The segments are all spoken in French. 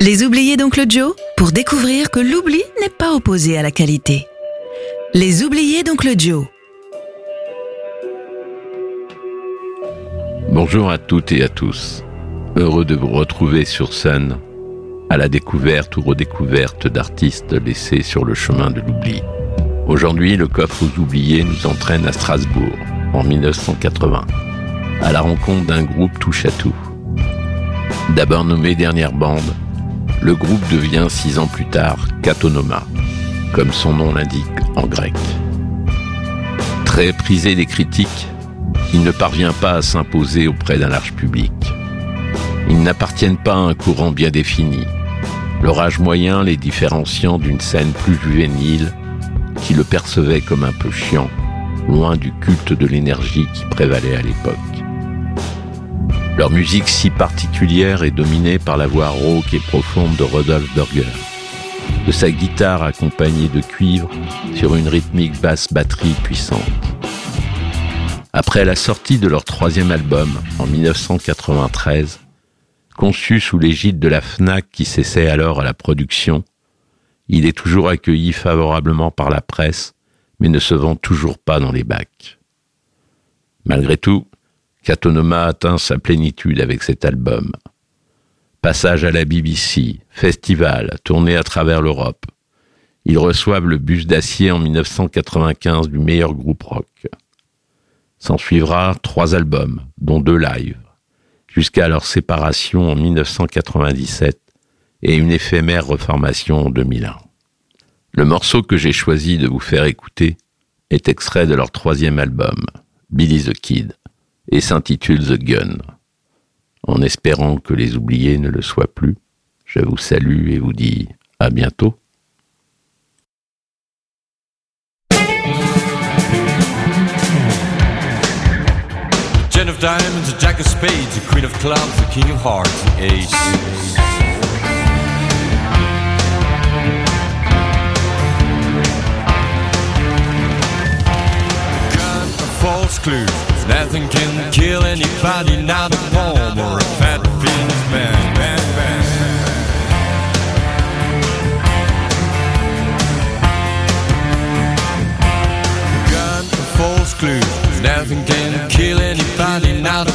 Les oubliés d'Oncle Joe pour découvrir que l'oubli n'est pas opposé à la qualité. Les oubliés d'Oncle Joe. Bonjour à toutes et à tous. Heureux de vous retrouver sur Sun, à la découverte ou redécouverte d'artistes laissés sur le chemin de l'oubli. Aujourd'hui, le coffre aux oubliés nous entraîne à Strasbourg, en 1980, à la rencontre d'un groupe touche à tout. D'abord nommé Dernière Bande, le groupe devient six ans plus tard Katonoma, comme son nom l'indique en grec. Très prisé des critiques, il ne parvient pas à s'imposer auprès d'un large public. Ils n'appartiennent pas à un courant bien défini, leur âge moyen les différenciant d'une scène plus juvénile qui le percevait comme un peu chiant, loin du culte de l'énergie qui prévalait à l'époque. Leur musique si particulière est dominée par la voix rauque et profonde de Rodolphe Burger, de sa guitare accompagnée de cuivre sur une rythmique basse batterie puissante. Après la sortie de leur troisième album en 1993, conçu sous l'égide de la FNAC qui cessait alors à la production, il est toujours accueilli favorablement par la presse, mais ne se vend toujours pas dans les bacs. Malgré tout, Katonoma atteint sa plénitude avec cet album. Passage à la BBC, festival, tournée à travers l'Europe. Ils reçoivent le bus d'acier en 1995 du meilleur groupe rock. S'en suivra trois albums, dont deux live, jusqu'à leur séparation en 1997 et une éphémère reformation en 2001. Le morceau que j'ai choisi de vous faire écouter est extrait de leur troisième album, Billy the Kid et s'intitule The Gun. En espérant que les oubliés ne le soient plus, je vous salue et vous dis à bientôt. Ten of diamonds, a jack of spades, a queen of clubs, a king of hearts, the ace. Gun, a false clue. Nothing can kill anybody, not a palm or a fat penis man. Gun, false clue. Nothing can kill anybody, not a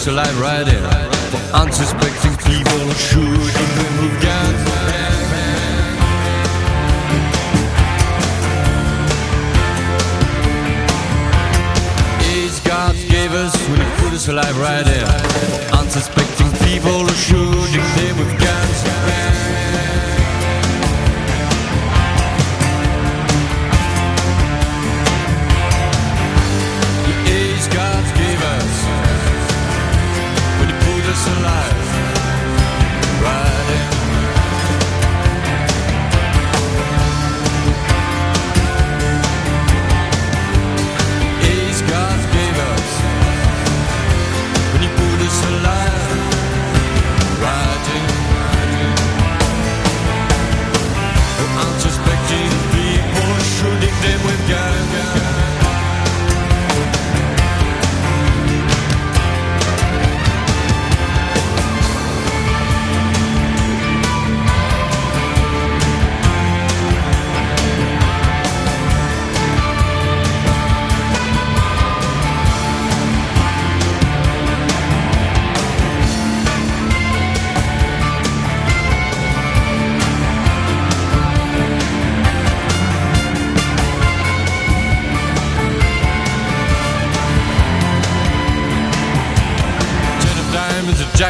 put us alive right in. For unsuspecting people shooting them with guns. These God gave us when He put us alive right in.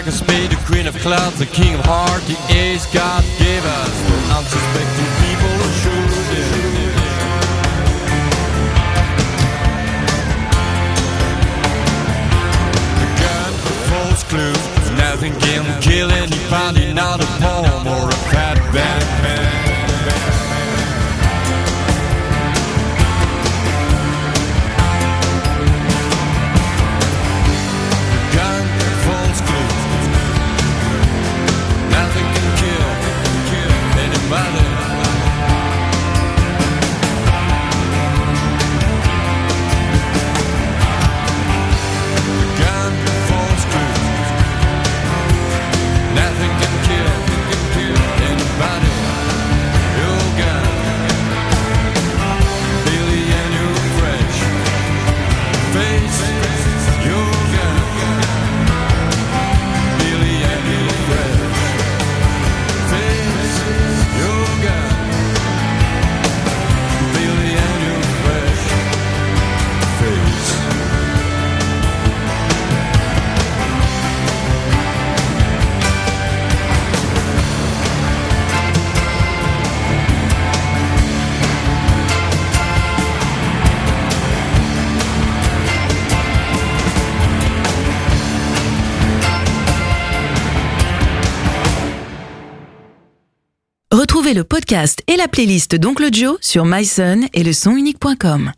Of Spades, the Queen of Clubs, the King of Hearts, the Ace God gave us. Unsuspecting people who should The gun false clues, nothing can kill anybody, Le podcast et la playlist d'Oncle Joe sur myson et le sonunique.com.